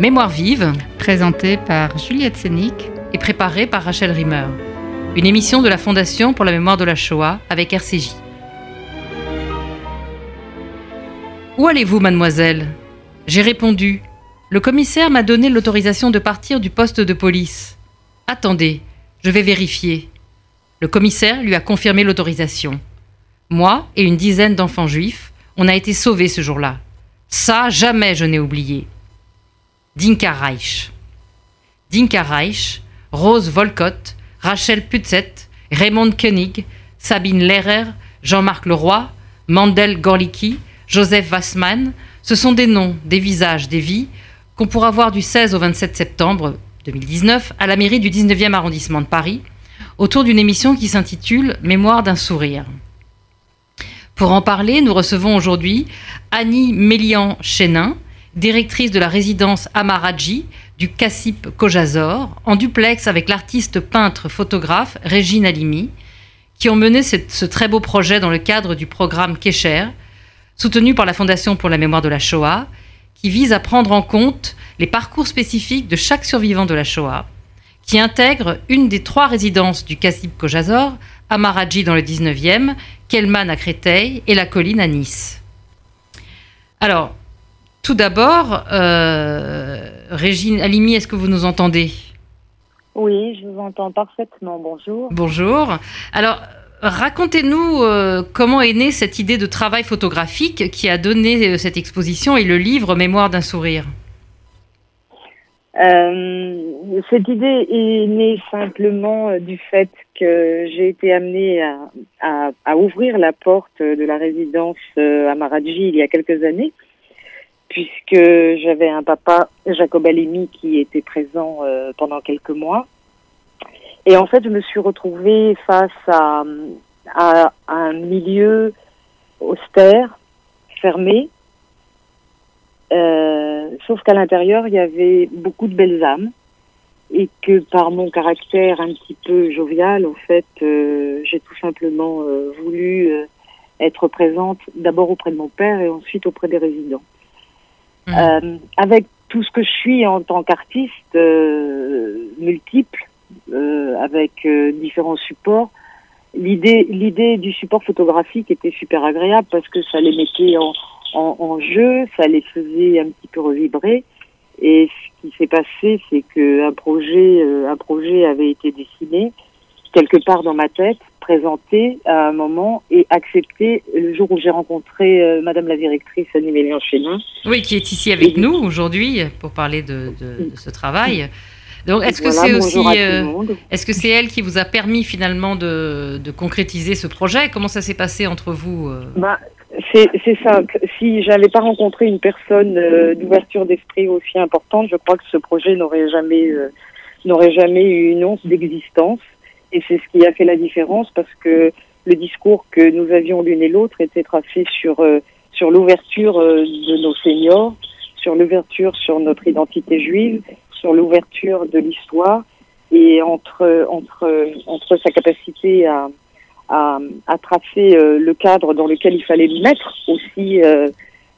Mémoire vive, présentée par Juliette Sénic et préparée par Rachel Rimmer. Une émission de la Fondation pour la mémoire de la Shoah avec RCJ. Où allez-vous, mademoiselle? J'ai répondu. Le commissaire m'a donné l'autorisation de partir du poste de police. Attendez, je vais vérifier. Le commissaire lui a confirmé l'autorisation. Moi et une dizaine d'enfants juifs, on a été sauvés ce jour-là. Ça, jamais je n'ai oublié. Dinka Reich. Dinka Reich, Rose Volcott, Rachel Putzet, Raymond Koenig, Sabine Lehrer, Jean-Marc Leroy, Mandel Gorlicki, Joseph Wassmann, ce sont des noms, des visages, des vies qu'on pourra voir du 16 au 27 septembre 2019 à la mairie du 19e arrondissement de Paris autour d'une émission qui s'intitule Mémoire d'un sourire. Pour en parler, nous recevons aujourd'hui Annie Mélian-Chénin, directrice de la résidence Amaradji du Cassip Kojazor, en duplex avec l'artiste peintre photographe Régine Alimi, qui ont mené ce très beau projet dans le cadre du programme Kesher, soutenu par la Fondation pour la mémoire de la Shoah, qui vise à prendre en compte les parcours spécifiques de chaque survivant de la Shoah, qui intègre une des trois résidences du Cassip Kojazor, Amaradji dans le 19e, Kelman à Créteil et la colline à Nice. Alors, tout d'abord, euh, Régine Alimi, est-ce que vous nous entendez? Oui, je vous entends parfaitement. Bonjour. Bonjour. Alors, racontez-nous euh, comment est née cette idée de travail photographique qui a donné euh, cette exposition et le livre Mémoire d'un sourire? cette idée est née simplement du fait que j'ai été amenée à, à, ouvrir la porte de la résidence à Maradji il y a quelques années puisque j'avais un papa, Jacob Alimi, qui était présent euh, pendant quelques mois. Et en fait, je me suis retrouvée face à, un milieu austère, fermé, euh, sauf qu'à l'intérieur, il y avait beaucoup de belles âmes et que par mon caractère un petit peu jovial, en fait, euh, j'ai tout simplement voulu être présente d'abord auprès de mon père et ensuite auprès des résidents. Mmh. Euh, avec tout ce que je suis en tant qu'artiste euh, multiple, euh, avec euh, différents supports, l'idée l'idée du support photographique était super agréable parce que ça les mettait en, en, en jeu, ça les faisait un petit peu revibrer. Et ce qui s'est passé, c'est que un projet, un projet avait été dessiné quelque part dans ma tête présenté à un moment et accepté le jour où j'ai rencontré euh, Madame la directrice Annie Mélian Chénin. Oui, qui est ici avec et nous aujourd'hui pour parler de, de, de, ce travail. Donc, est-ce que voilà, c'est aussi, euh, est-ce que c'est elle qui vous a permis finalement de, de concrétiser ce projet? Comment ça s'est passé entre vous euh? Bah, c'est, simple. Si j'avais pas rencontré une personne euh, d'ouverture d'esprit aussi importante, je crois que ce projet n'aurait jamais, euh, n'aurait jamais eu une once d'existence. Et c'est ce qui a fait la différence parce que le discours que nous avions l'une et l'autre était tracé sur, euh, sur l'ouverture euh, de nos seniors, sur l'ouverture sur notre identité juive, sur l'ouverture de l'histoire et entre, entre, entre sa capacité à, à, à tracer euh, le cadre dans lequel il fallait mettre aussi euh,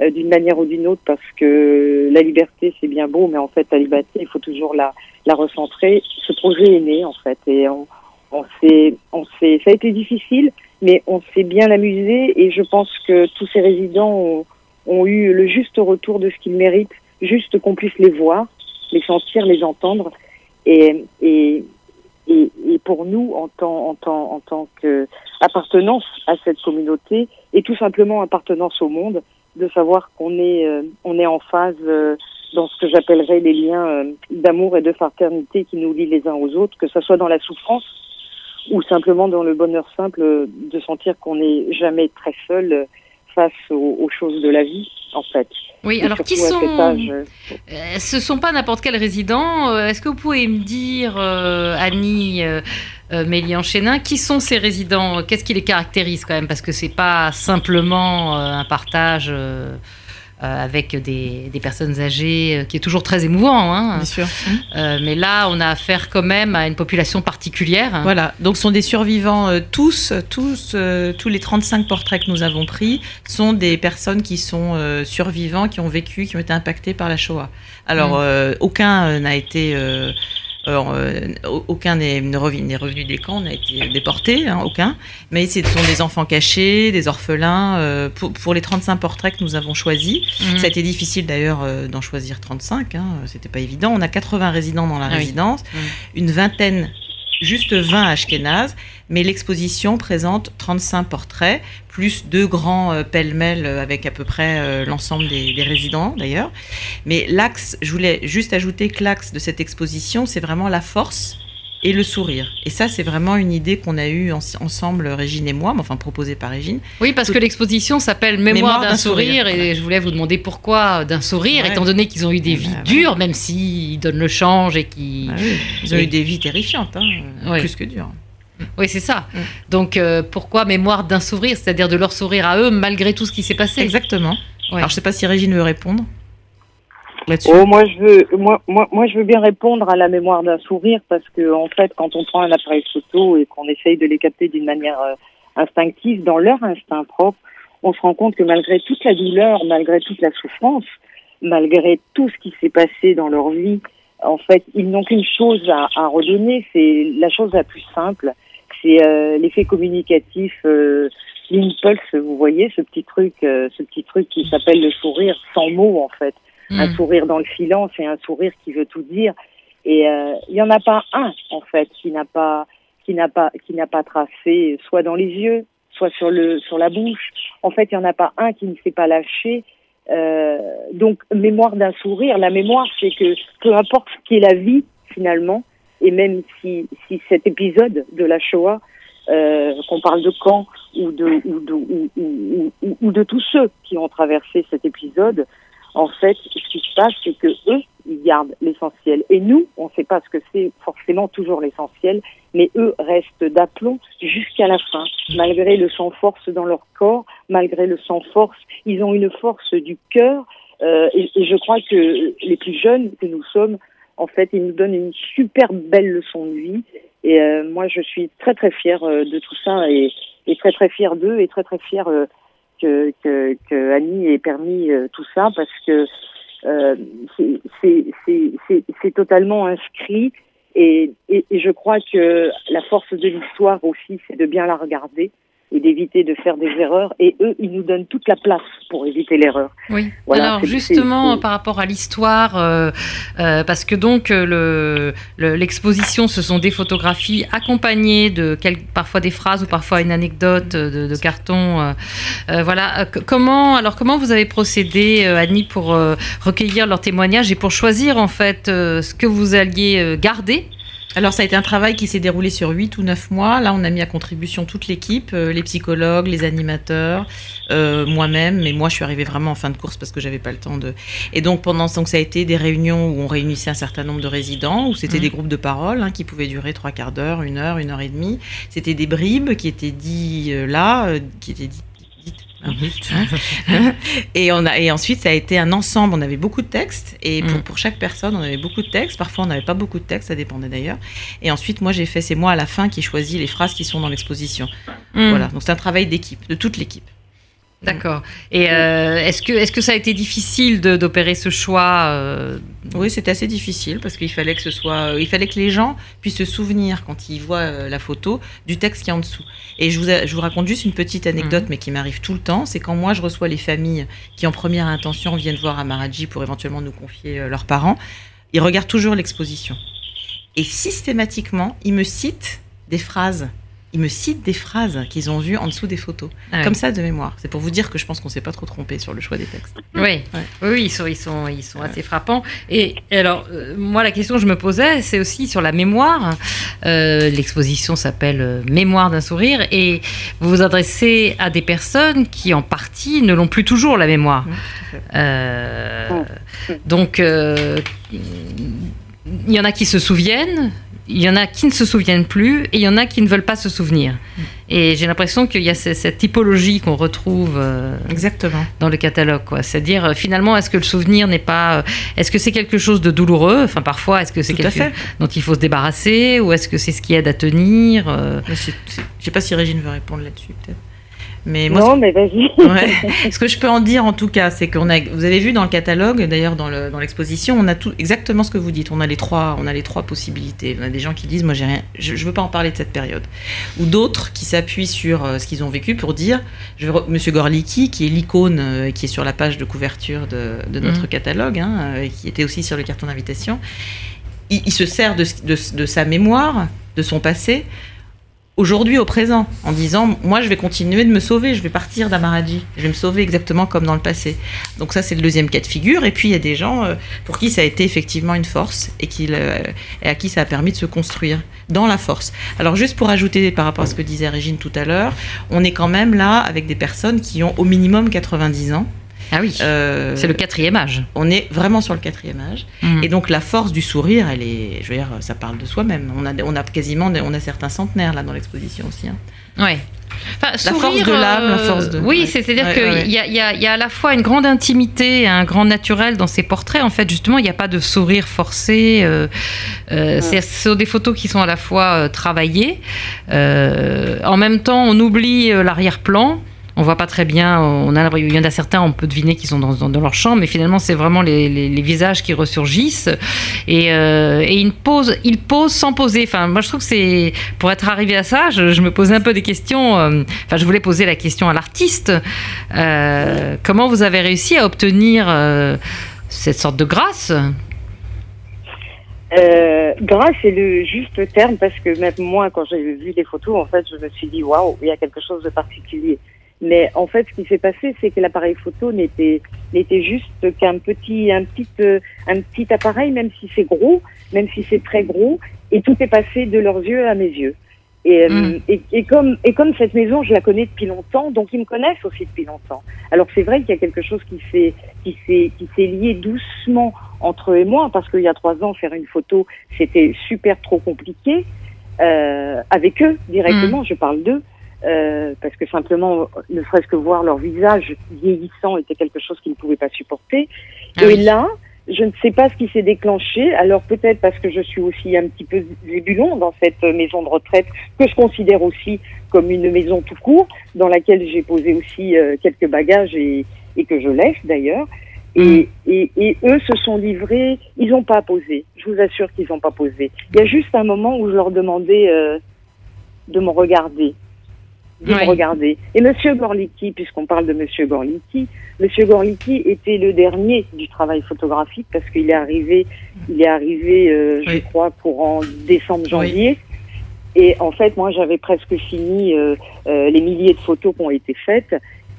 euh, d'une manière ou d'une autre parce que la liberté c'est bien beau mais en fait la liberté il faut toujours la, la recentrer. Ce projet est né en fait et on, on s'est, on s'est, ça a été difficile, mais on s'est bien amusé et je pense que tous ces résidents ont, eu le juste retour de ce qu'ils méritent, juste qu'on puisse les voir, les sentir, les entendre. Et, et, et, et pour nous, en tant, en tant, en tant qu'appartenance à cette communauté et tout simplement appartenance au monde, de savoir qu'on est, euh, on est en phase euh, dans ce que j'appellerais les liens euh, d'amour et de fraternité qui nous lient les uns aux autres, que ce soit dans la souffrance ou simplement dans le bonheur simple de sentir qu'on n'est jamais très seul face aux, aux, choses de la vie, en fait. Oui, Et alors qui sont... Âge... Euh, ce ne sont pas n'importe quel résident. Est-ce que vous pouvez me dire, euh, Annie euh, Mélian-Chénin, qui sont ces résidents? Qu'est-ce qui les caractérise quand même? Parce que ce n'est pas simplement un partage euh, avec des, des, personnes âgées, euh, qui est toujours très émouvant. Hein. Bien sûr. Euh, mais là, on a affaire quand même à une population particulière. Voilà, donc ce sont des survivants tous, tous, tous les 35 portraits que nous avons pris sont des personnes qui sont survivants, qui ont vécu, qui ont été impactés par la Shoah. Alors, Mm. aucun n'a été... Euh, aucun n'est revenu, revenu des camps, n'a été déporté, hein, aucun. Mais ce sont des enfants cachés, des orphelins. Euh, pour, pour, les 35 portraits que nous avons choisis, mmh. ça a été difficile d'ailleurs euh, d'en choisir 35. Hein, C'était pas évident. On a 80 résidents dans la ah résidence, oui. mmh. une vingtaine, juste 20 Ashkénazes, mais l'exposition présente 35 portraits, plus deux grands euh, pêle-mêle avec à peu près euh, l'ensemble des, résidents d'ailleurs. Mais l'axe, je voulais juste ajouter que l'axe de cette exposition, c'est vraiment la force et le sourire. Et ça, c'est vraiment une idée qu'on a eue en, ensemble, Régine et moi, enfin proposée par Régine. Oui, parce Tout... que l'exposition s'appelle Mémoire, d'un sourire, sourire, et voilà. je voulais vous demander pourquoi d'un sourire, ouais. étant donné qu'ils ont eu des vies bah, dures, même s'ils donnent le change et qui. Bah, oui. Ils ont et... eu des vies terrifiantes, hein, plus que dures. Oui, c'est ça. Mm. Donc, euh, pourquoi mémoire d'un sourire? C'est-à-dire de leur sourire à eux, malgré tout ce qui s'est passé? Exactement. Ouais. Alors, je ne sais pas si Régine veut répondre. Oh, moi, je veux, moi, moi, moi, je veux bien répondre à la mémoire d'un sourire parce que, en fait, quand on prend un appareil photo et qu'on essaye de les capter d'une manière euh, instinctive, dans leur instinct propre, on se rend compte que malgré toute la douleur, malgré toute la souffrance, malgré tout ce qui s'est passé dans leur vie, en fait, ils n'ont qu'une chose à, à redonner, c'est la chose la plus simple, c'est euh, l'effet communicatif, euh, l'impulse, vous voyez, ce petit truc, euh, ce petit truc qui s'appelle le sourire sans mots, en fait. Mmh. Un sourire dans le silence et un sourire qui veut tout dire. Et euh, il y en a pas un, en fait, qui n'a pas, qui n'a pas, qui n'a pas tracé, soit dans les yeux, soit sur le, sur la bouche. En fait, il y en a pas un qui ne s'est pas lâché. Euh, donc, mémoire d'un sourire. La mémoire, c'est que peu importe ce qu'est la vie, finalement, et même si, si cet épisode de la Shoah, euh, qu'on parle de camp ou de, ou de, ou, ou, ou, ou de tous ceux qui ont traversé cet épisode, en fait, ce qui se passe, c'est que eux, ils gardent l'essentiel. Et nous, on ne sait pas ce que c'est forcément toujours l'essentiel, mais eux restent d'aplomb jusqu'à la fin. Malgré le sang-force dans leur corps, malgré le sang-force, ils ont une force du cœur. Euh, et, je crois que les plus jeunes que nous sommes, en fait, ils nous donnent une super belle leçon de vie. Et euh, moi, je suis très très fière euh, de tout ça et, et très très fière d'eux et très très fière euh, que, que, que, Annie ait permis euh, tout ça parce que euh, c'est totalement inscrit. Et, et, et, je crois que la force de l'histoire aussi, c'est de bien la regarder et d'éviter de faire des erreurs. Et eux, ils nous donnent toute la place pour éviter l'erreur. Oui. Voilà, Alors justement, par rapport à l'histoire, euh, euh, parce que donc le l'exposition, le, ce sont des photographies accompagnées de quelques, parfois des phrases ou parfois une anecdote de, de carton. Euh, voilà. Comment alors comment vous avez procédé, Annie, pour recueillir leurs témoignages et pour choisir en fait ce que vous alliez garder alors ça a été un travail qui s'est déroulé sur 8 ou 9 mois. Là, on a mis à contribution toute l'équipe, euh, les psychologues, les animateurs, euh, moi-même. Mais moi, je suis arrivée vraiment en fin de course parce que j'avais pas le temps de. Et donc pendant donc ça a été des réunions où on réunissait un certain nombre de résidents, où c'était mmh. des groupes de parole hein, qui pouvaient durer trois quarts d'heure, une heure, une heure et demie. C'était des bribes qui étaient dit euh, là, euh, qui étaient dites et, on a, et ensuite, ça a été un ensemble. On avait beaucoup de textes. Et pour, mm. pour chaque personne, on avait beaucoup de textes. Parfois, on n'avait pas beaucoup de textes. Ça dépendait d'ailleurs. Et ensuite, moi, j'ai fait, c'est moi à la fin qui ai choisi les phrases qui sont dans l'exposition. Mm. Voilà. Donc, c'est un travail d'équipe, de toute l'équipe. D'accord. Et euh, est-ce que, est que ça a été difficile d'opérer ce choix euh... Oui, c'était assez difficile parce qu'il fallait que ce soit, il fallait que les gens puissent se souvenir quand ils voient euh, la photo du texte qui est en dessous. Et je vous, je vous raconte juste une petite anecdote, mmh. mais qui m'arrive tout le temps. C'est quand moi je reçois les familles qui en première intention viennent voir Amaraji pour éventuellement nous confier euh, leurs parents, ils regardent toujours l'exposition. Et systématiquement, ils me citent des phrases ils me citent des phrases qu'ils ont vues en dessous des photos, ah comme ça de mémoire. C'est pour vous dire que je pense qu'on s'est pas trop trompé sur le choix des textes. Oui, ouais. oui, ils sont, ils sont, ils sont assez frappants. Et, et alors, euh, moi, la question que je me posais, c'est aussi sur la mémoire. Euh, L'exposition s'appelle euh, Mémoire d'un sourire, et vous vous adressez à des personnes qui, en partie, ne l'ont plus toujours la mémoire. Mmh, donc, il y en a qui se souviennent il y en a qui ne se souviennent plus et il y en a qui ne veulent pas se souvenir. Et j'ai l'impression qu'il y a cette typologie qu'on retrouve euh, Exactement. dans le catalogue. C'est-à-dire, euh, finalement, est-ce que le souvenir n'est pas. Euh, est-ce que c'est quelque chose de douloureux? Enfin, parfois, est-ce que c'est quelque chose dont il faut se débarrasser Ou est-ce que c'est ce qui aide à tenir Je ne sais pas si Régine veut répondre là-dessus, peut-être. Mais moi, non, mais vas-y. Ce que je peux en dire en tout cas, c'est qu'on a, vous avez vu dans le catalogue, d'ailleurs dans, le, dans l'exposition, on a tout exactement ce que vous dites. On a les trois, on a les trois possibilités. On a des gens qui disent, moi j'ai rien, je, ne veux pas en parler de cette période, ou d'autres qui s'appuient sur euh, ce qu'ils ont vécu pour dire, je Monsieur Gorliki, qui est l'icône euh, qui est sur la page de couverture de, de notre mmh. catalogue, hein, euh, qui était aussi sur le carton d'invitation, il, se sert de, de, de sa mémoire, de son passé aujourd'hui au présent, en disant moi je vais continuer de me sauver, je vais partir d'Amaraji, je vais me sauver exactement comme dans le passé. Donc ça c'est le deuxième cas de figure. Et puis il y a des gens euh, pour qui ça a été effectivement une force et, qui, et à qui ça a permis de se construire dans la force. Alors juste pour ajouter par rapport à ce que disait Régine tout à l'heure, on est quand même là avec des personnes qui ont au minimum 90 ans ah oui. Euh, c'est le quatrième âge. On est vraiment sur le quatrième âge. Mhm. Et donc la force du sourire, elle est, je veux dire, ça parle de soi-même. On a, on a quasiment, on a certains centenaires là dans l'exposition aussi. Hein. Ouais. la force de l'âme, la force de. Euh, oui, c'est-à-dire qu'il y, y, y, a à la fois une grande intimité, un grand naturel dans ces portraits. En fait, justement, il n'y a pas de sourire forcé. Euh, euh, Ce sont des photos qui sont à la fois travaillées. en même temps, on oublie l'arrière-plan on voit pas très bien. On a, il y en a certains, on peut deviner qu'ils sont dans, leur champ, mais finalement, c'est vraiment les, visages qui ressurgissent. Et, euh, et ils, posent, ils posent sans poser. Enfin, moi, je trouve que c'est. Pour être arrivé à ça, je, me posais un peu des questions. Euh, enfin, je voulais poser la question à l'artiste. Euh, comment vous avez réussi à obtenir cette sorte de grâce? Grâce est le juste terme parce que même moi, quand j'ai vu les photos, en fait, je me suis dit waouh, il y a quelque chose de particulier. Mais en fait, ce qui s'est passé, c'est que l'appareil photo n'était n'était juste qu'un petit un petit euh, un petit appareil, même si c'est gros, même si c'est très gros, et tout est passé de leurs yeux à mes yeux. Et, euh, mm. et, et, comme et comme cette maison, je la connais depuis longtemps, donc ils me connaissent aussi depuis longtemps. Alors c'est vrai qu'il y a quelque chose qui s'est qui s'est qui s'est lié doucement entre eux et moi, parce qu'il y a trois ans, faire une photo, c'était super trop compliqué. Euh, avec eux directement, mm. je parle d'eux. Euh, parce que simplement, ne serait-ce que voir leur visage vieillissant était quelque chose qu'ils ne pouvaient pas supporter. Ah et là, je ne sais pas ce qui s'est déclenché. Alors peut-être parce que je suis aussi un petit peu zébulon dans cette maison de retraite que je considère aussi comme une maison tout court, dans laquelle j'ai posé aussi euh, quelques bagages et, et, que je laisse d'ailleurs. Et, mm. et, et, eux se sont livrés, ils n'ont pas posé. Je vous assure qu'ils n'ont pas posé. Il y a juste un moment où je leur demandais euh, de me regarder de regarder. Et Monsieur Gorliki, puisqu'on parle de Monsieur Gorliki, Monsieur Gorliki était le dernier du travail photographique parce qu'il est arrivé, il est arrivé, euh, je crois, courant décembre-janvier. Et en fait, moi, j'avais presque fini euh, euh, les milliers de photos qui ont été faites.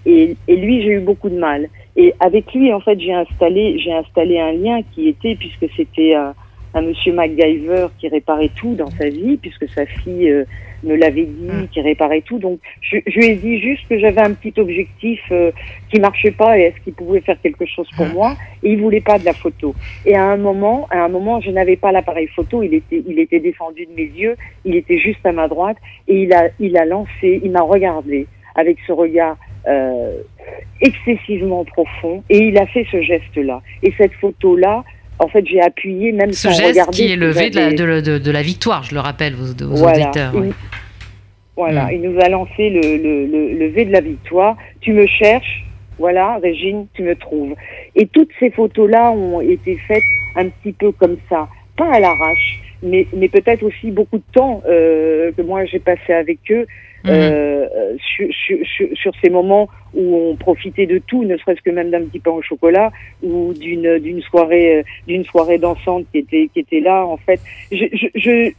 Et, et lui, j'ai eu beaucoup de mal. Et avec lui, en fait, j'ai installé, j'ai installé un lien qui était, puisque c'était un, un monsieur MacGyver qui réparait tout dans sa vie, puisque sa fille me l'avait dit, mm. qui réparait tout. Donc, je, je, lui ai dit juste que j'avais un petit objectif euh, qui marchait pas et est-ce qu'il pouvait faire quelque chose pour mm. moi. Et il voulait pas de la photo. Et à un moment, à un moment, je n'avais pas l'appareil photo. Il était, il était défendu de mes yeux. Il était juste à ma droite et il a, il a lancé, il m'a regardé avec ce regard euh, excessivement profond et il a fait ce geste-là. Et cette photo-là, en fait, j'ai appuyé même Ce geste qui est le V de, la, de, de, la, victoire, je le rappelle aux, auditeurs. Voilà, mm. il nous a lancé le, le, le, V de la victoire. Tu me cherches, voilà, Régine, tu me trouves. Et toutes ces photos-là ont été faites un petit peu comme ça, pas à l'arrache, mais, mais peut-être aussi beaucoup de temps euh, que moi j'ai passé avec eux Mhm. Euh, sur, sur, ces moments où on profitait de tout, ne serait-ce que même d'un petit pain au chocolat ou d'une d'une soirée euh, d'une soirée dansante qui était qui était là. En fait, je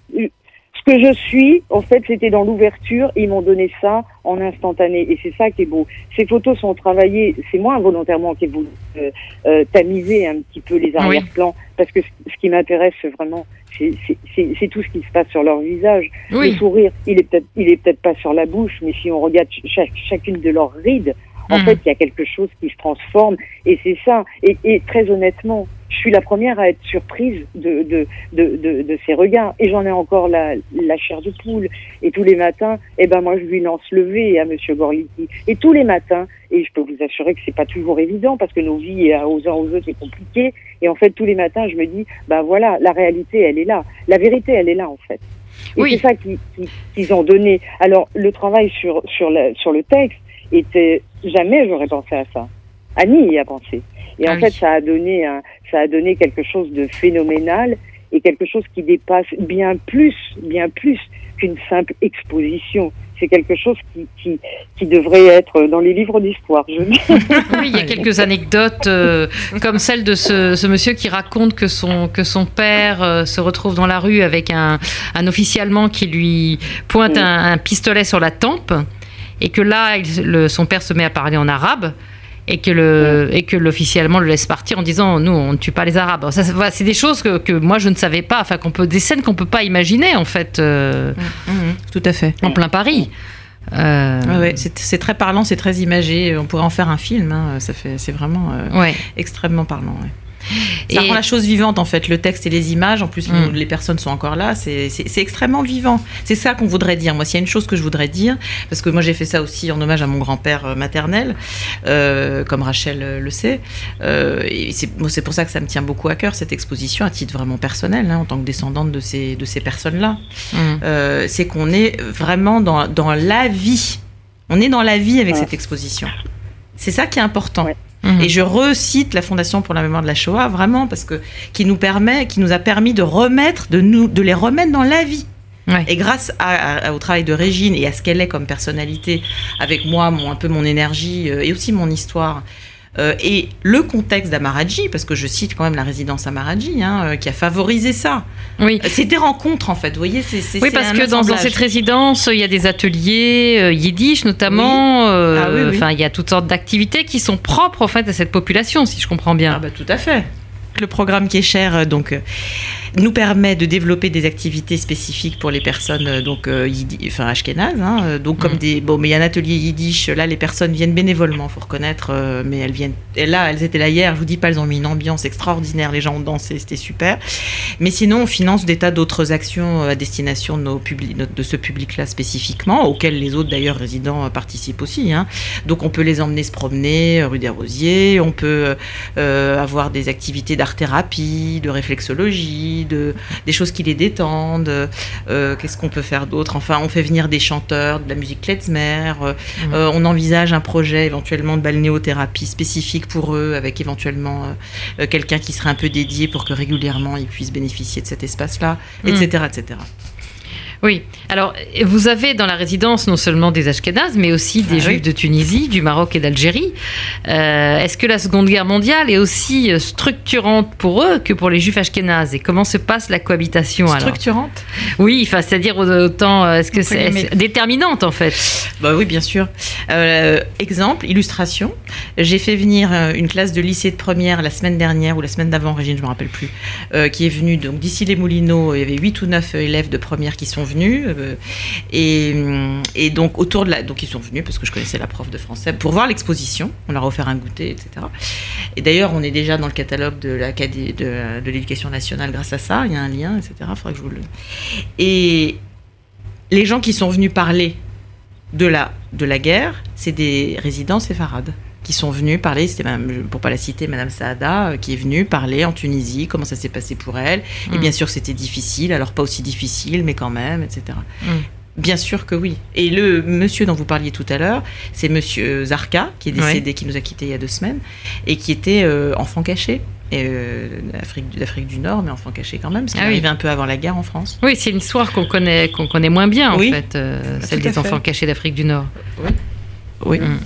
ce que je suis, en fait, c'était dans l'ouverture. Ils m'ont donné ça en instantané, et c'est ça qui est beau. Ces photos sont travaillées. C'est moi involontairement qui ai voulu euh, euh tamiser un petit peu les arrière-plans, parce que ce qui m'intéresse vraiment, c'est tout ce qui se passe sur leur visage. Le sourire, il est peut-être, il est peut-être pas sur la bouche, mais si on regarde chacune de leurs rides, En Mhm. fait, il y a quelque chose qui se transforme et c'est ça. Et, et très honnêtement, je suis la première à être surprise de, de, de, de, de ces regards. Et j'en ai encore la, la chair de poule. Et tous les matins, eh ben moi, je lui lance le V à Monsieur Gorliki. Et tous les matins, et je peux vous assurer que c'est pas toujours évident parce que nos vies euh, aux uns aux autres c'est compliqué. Et en fait, tous les matins, je me dis, bah voilà, la réalité, elle est là. La vérité, elle est là en fait. Et Oui. c'est ça qu'ils qu'ils ont donné. Alors, le travail sur, sur, la, sur le texte était jamais j'aurais pensé à ça. Annie y a pensé. Et Ah en oui. fait, ça a donné un, ça a donné quelque chose de phénoménal et quelque chose qui dépasse bien plus, bien plus qu'une simple exposition. C'est quelque chose qui, qui, qui devrait être dans les livres d'histoire. Je Oui, il y a quelques anecdotes euh, comme celle de ce, ce monsieur qui raconte que son, que son père euh, se retrouve dans la rue avec un, un officier allemand qui lui pointe Oui. un, un pistolet sur la tempe et que là, il- le- son père se met à parler en arabe. Et que, le, et que l'officier allemand le laisse partir en disant nous on ne tue pas les arabes. Ça, c'est- voilà, c'est des choses que, que moi je ne savais pas, enfin qu'on peut, des scènes qu'on peut pas imaginer en fait euh, Mhm, tout à fait. en plein Paris. Euh, ouais, c'est c'est très parlant, c'est très imagé. On pourrait en faire un film. hein, Ça fait, c'est vraiment euh, ouais. extrêmement parlant. ouais. Ça Et- rend la chose vivante en fait, le texte et les images. En plus, Mm. les personnes sont encore là. C'est extrêmement vivant. C'est ça qu'on voudrait dire. Moi, s'il y a une chose que je voudrais dire, parce que moi j'ai fait ça aussi en hommage à mon grand-père euh, maternel, euh, comme Rachel euh, le sait. Euh, et c'est pour ça que ça me tient beaucoup à cœur cette exposition à titre vraiment personnel, hein, en tant que descendante de ces de ces personnes-là. Mm. Euh, c'est qu'on est vraiment dans, dans la vie. On est dans la vie avec Ouais. cette exposition. C'est ça qui est important. Ouais. Mhm. Et je recite la Fondation pour la mémoire de la Shoah vraiment parce que qui nous permet, qui nous a permis de remettre, de nous, de les remettre dans la vie. Ouais. Et grâce à- à- au travail de Régine et à ce qu'elle est comme personnalité, avec moi, mon, un peu mon énergie euh, et aussi mon histoire. Euh, et le contexte d'Amaradji, parce que je cite quand même la résidence Amaradji, hein, euh, qui a favorisé ça. Oui. Euh, C'est des rencontres en fait, vous voyez, c'est c'est- Oui, parce que dans, cette résidence, il y a des ateliers yiddish notamment. euh, Ah oui, il y a toutes sortes d'activités qui sont propres en fait à cette population, si je comprends bien. Ah bah, tout à fait. Le programme qui est cher euh, donc euh, nous permet de développer des activités spécifiques pour les personnes euh, donc yiddi- enfin ashkénazes hein, donc comme Mhm. des bon mais il y a un atelier yiddish là les personnes viennent bénévolement faut reconnaître mais elles viennent et là elles étaient là hier je vous dis pas elles ont mis une ambiance extraordinaire les gens ont dansé c'était super mais sinon on finance des tas d'autres actions à destination de nos publics de ce public là spécifiquement auxquels les autres d'ailleurs résidents participent aussi hein. donc on peut les emmener se promener rue des Rosiers on peut euh, avoir des activités d'art-thérapie, de réflexologie, de, des choses qui les détendent. Euh, Qu'est-ce qu'on peut faire d'autre? Enfin, on fait venir des chanteurs, de la musique klezmer. euh, Mhm. euh, on envisage un projet éventuellement de balnéothérapie spécifique pour eux, avec éventuellement euh, quelqu'un qui serait un peu dédié pour que régulièrement ils puissent bénéficier de cet espace-là, etc., etc. Oui. Alors, vous avez dans la résidence non seulement des Ashkénazes, mais aussi des Ah Juifs oui. de Tunisie, du Maroc et d'Algérie. Euh, Est-ce que la Seconde Guerre mondiale est aussi euh, structurante pour eux que pour les Juifs Ashkénazes Et comment se passe la cohabitation alors? Structurante? Oui, enfin, c'est-à-dire autant, euh, est-ce que c'est déterminante en fait? Bah oui, bien sûr. Euh, exemple, illustration. J'ai fait venir une classe de lycée de première la semaine dernière ou la semaine d'avant, Régine, je me rappelle plus, euh, qui est venue donc d'ici les Moulineaux. Il y avait huit ou neuf élèves de première qui sont venus euh, et, hum, et donc autour de la donc ils sont venus parce que je connaissais la prof de français pour voir l'exposition. On leur a offert un goûter, etc. Et d'ailleurs, on est déjà dans le catalogue de l'Académie de, l'éducation nationale grâce à ça. Il y a un lien, etc. Il faudrait que je vous le. Et les gens qui sont venus parler de la, de la guerre, c'est des résidents séfarades qui sont venus parler, c'était madame, pour pas la citer, Madame Saada, euh, qui est venue parler en Tunisie, comment ça s'est passé pour elle. Et Mm. bien sûr, c'était difficile, alors pas aussi difficile, mais quand même, etc. Mm. Bien sûr que oui. Et le monsieur dont vous parliez tout à l'heure, c'est monsieur Zarka, qui est décédé, qui nous a quittés il y a deux semaines, et qui était euh, enfant caché. Euh, d'Afrique, du Nord, mais enfant caché quand même, parce qu'il Ah oui. arrivait un peu avant la guerre en France. Oui, c'est une histoire qu'on connaît, qu'on connaît moins bien en Oui. fait, euh, celle des fait. enfants cachés d'Afrique du Nord. Oui. Mm.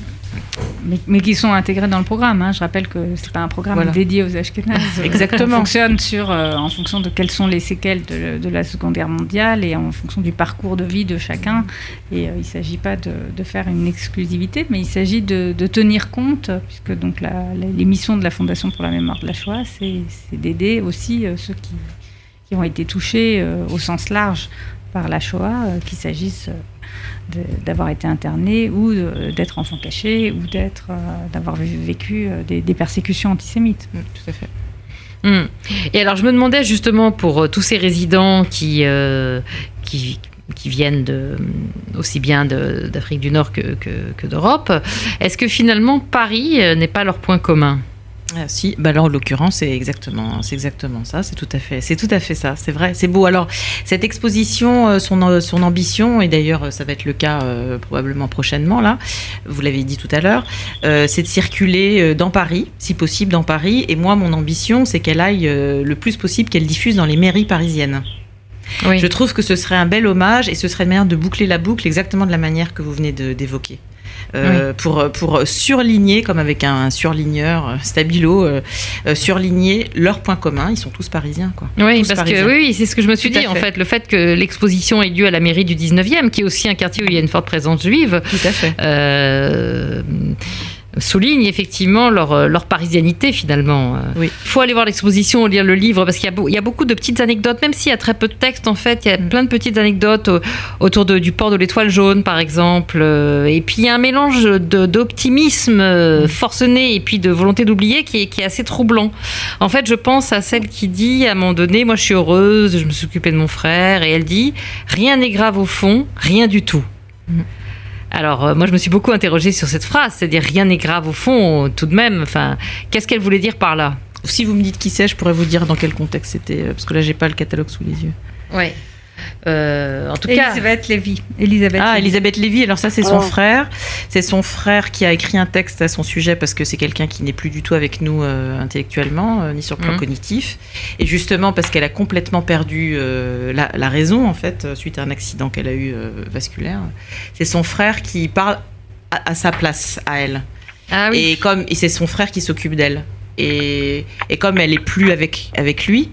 Mais, mais qui sont intégrés dans le programme. hein. Je rappelle que c'est pas un programme Voilà. dédié aux Ashkénazes. Exactement. On fonctionne sur, euh, en fonction de quelles sont les séquelles de, de la Seconde Guerre mondiale et en fonction du parcours de vie de chacun. Et euh, il ne s'agit pas de, de faire une exclusivité, mais il s'agit de, de tenir compte, puisque donc la, la- les missions de la Fondation pour la mémoire de la Shoah, c'est d'aider aussi euh, ceux qui, qui ont été touchés au sens large par la Shoah, qu'il s'agisse d'avoir été interné ou d'être enfant caché ou d'être d'avoir vécu des, persécutions antisémites. Mm, tout à fait. Mm. Et alors je me demandais justement pour tous ces résidents qui, qui qui viennent de, aussi bien d'Afrique du Nord que, que, d'Europe. Est-ce que finalement Paris euh, n'est pas leur point commun? Ah, si, bah alors en l'occurrence c'est exactement, c'est exactement ça, c'est tout à fait, c'est tout à fait ça, c'est vrai, c'est beau. Alors cette exposition, euh, son, son ambition et d'ailleurs ça va être le cas euh, probablement prochainement là, vous l'avez dit tout à l'heure, c'est de circuler dans Paris, si possible dans Paris. Et moi mon ambition c'est qu'elle aille le plus possible, qu'elle diffuse dans les mairies parisiennes. Je trouve que ce serait un bel hommage et ce serait une manière de boucler la boucle exactement de la manière que vous venez d'évoquer. Euh, pour, pour surligner, comme avec un surligneur euh, stabilo, euh, surligner leurs points communs. Ils sont tous parisiens, quoi. Oui, parce que oui, c'est ce que je me suis dit, en fait. Le fait que l'exposition ait lieu à la mairie du 19e, qui est aussi un quartier où il y a une forte présence juive. Tout à fait souligne effectivement leur, euh, leur parisianité finalement. Euh, il faut aller voir l'exposition, lire le livre, parce qu'il y, y, a beaucoup de petites anecdotes, même s'il y a très peu de texte en fait, il y a mm. plein de petites anecdotes autour de, du port de l'étoile jaune par exemple. Euh, et puis il y a un mélange d'optimisme mm. forcené et puis de volonté d'oublier qui est, qui est assez troublant. En fait, je pense à celle qui dit à un moment donné, moi je suis heureuse, je me suis occupée de mon frère, et elle dit, rien n'est grave au fond, rien du tout. Mm. Alors, euh, moi, je me suis beaucoup interrogée sur cette phrase, c'est-à-dire rien n'est grave au fond, tout de même. Enfin, qu'est-ce qu'elle voulait dire par là? Si vous me dites qui c'est, je pourrais vous dire dans quel contexte c'était, euh, parce que là, j'ai pas le catalogue sous les yeux. Ouais. Euh, en tout cas, Elisabeth Lévy. Elisabeth ah, Elisabeth Lévy. Alors ça, c'est son oh. frère. C'est son frère qui a écrit un texte à son sujet parce que c'est quelqu'un qui n'est plus du tout avec nous euh, intellectuellement euh, ni sur le plan mhm. cognitif. Et justement parce qu'elle a complètement perdu la, raison en fait suite à un accident qu'elle a eu vasculaire. C'est son frère qui parle à, sa place à elle. Ah, oui. Et comme et c'est son frère qui s'occupe d'elle. Et, et, comme elle est plus avec avec lui,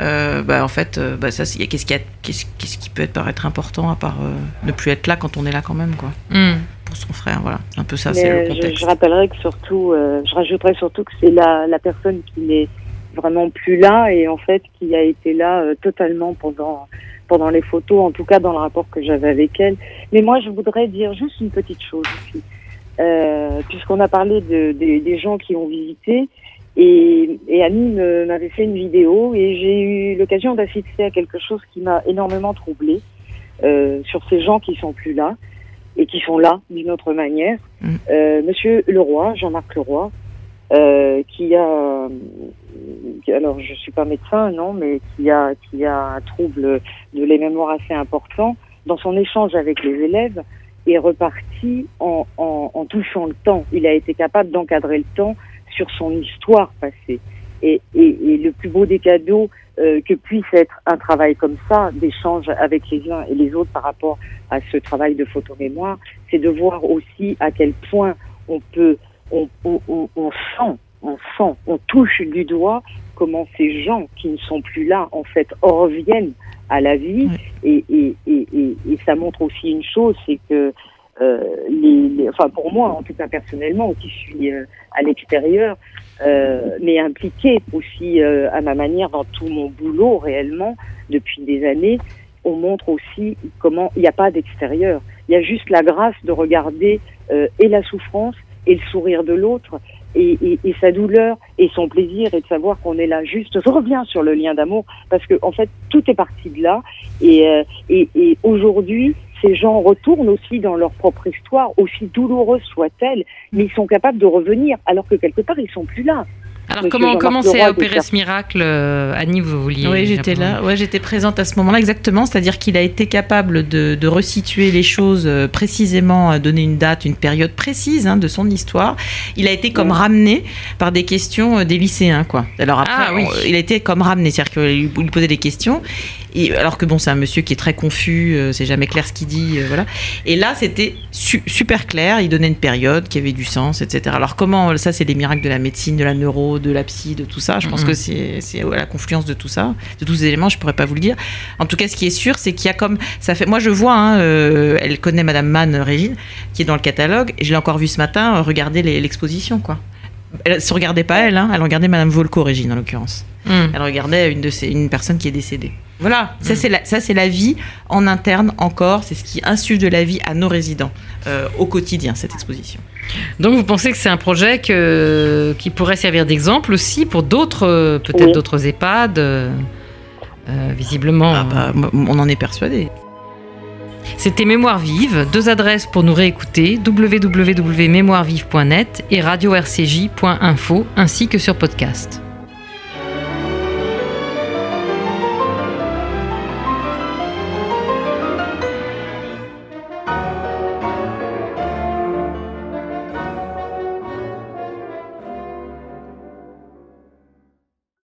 euh, bah, en fait, euh, bah, ça, qu'est-ce qui, peut être, paraître important à part euh, ne plus être là quand on est là quand même, quoi. Hmm. Pour son frère, voilà. Un peu ça, c'est le contexte. Je, rappellerai que surtout, je rajouterai surtout que c'est la, la personne qui n'est vraiment plus là et en fait qui a été là totalement pendant pendant les photos, en tout cas dans le rapport que j'avais avec elle. Mais moi, je voudrais dire juste une petite chose aussi. puisqu'on a parlé de, des gens qui ont visité, et, et Annie m'avait fait une vidéo et j'ai eu l'occasion d'assister à quelque chose qui m'a énormément troublée euh, sur ces gens qui sont plus là et qui sont là d'une autre manière. Mm. Euh, Monsieur Leroy, Jean-Marc Leroy, euh, qui a, alors je suis pas médecin, non, mais qui a qui a un trouble de la mémoire assez important. Dans son échange avec les élèves, est reparti en, en, en touchant le temps. Il a été capable d'encadrer le temps sur son histoire passée. Et, et, le plus beau des cadeaux euh, que puisse être un travail comme ça, d'échange avec les uns et les autres par rapport à ce travail de photomémoire, c'est de voir aussi à quel point on peut, on, on, on, sent, on sent, on touche du doigt comment ces gens qui ne sont plus là, en fait, reviennent à la vie. Et, et, et, et, ça montre aussi une chose, c'est que euh, les, enfin pour moi en tout cas personnellement qui suis euh, à l'extérieur euh, mais impliqué aussi euh, à ma manière dans tout mon boulot réellement depuis des années on montre aussi comment il n'y a pas d'extérieur il y a juste la grâce de regarder et la souffrance et le sourire de l'autre et, et, et, sa douleur et son plaisir et de savoir qu'on est là juste. Je reviens sur le lien d'amour parce que en fait tout est parti de là et, et, et aujourd'hui ces gens retournent aussi dans leur propre histoire, aussi douloureuse soit-elle, mais ils sont capables de revenir, alors que quelque part, ils sont plus là. Alors comment comment s'est opéré ce miracle, euh, Annie Vous vouliez Oui, j'étais là. Ouais, j'étais présente à ce moment-là exactement. C'est-à-dire qu'il a été capable de, de, resituer les choses euh, précisément, donner une date, une période précise hein, de son histoire. Il a été comme ramené par des questions euh, des lycéens, quoi. Alors après, ah, oui. il a été comme ramené, c'est-à-dire qu'il lui posait des questions alors que bon, c'est un monsieur qui est très confus, euh, c'est jamais clair ce qu'il dit, euh, voilà. Et là, c'était super clair. Il donnait une période qui avait du sens, etc. Alors comment ça, c'est les miracles de la médecine, de la neuro, de la psy, de tout ça. Je pense que c'est à la confluence de tout ça, de tous ces éléments. Je pourrais pas vous le dire. En tout cas, ce qui est sûr, c'est qu'il y a comme ça fait. Moi, je vois. Hein, euh, elle connaît Madame Mann, Régine, qui est dans le catalogue. Et je l'ai encore vu ce matin regarder l'exposition, quoi. Elle se regardait pas elle, hein, elle regardait Madame Volco, Régine en l'occurrence. Hmm. Elle regardait une de ces, une personne qui est décédée. Voilà, ça Mm. c'est la, ça c'est la vie en interne encore, c'est ce qui insuffle de la vie à nos résidents euh, au quotidien cette exposition. Donc vous pensez que c'est un projet que, qui pourrait servir d'exemple aussi pour d'autres, euh, peut-être Oui. d'autres EHPAD euh, Visiblement. Ah bah, m- on en est persuadé. C'était Mémoire Vive, deux adresses pour nous réécouter www.mémoirevive.net et radio-rcj.info ainsi que sur podcast.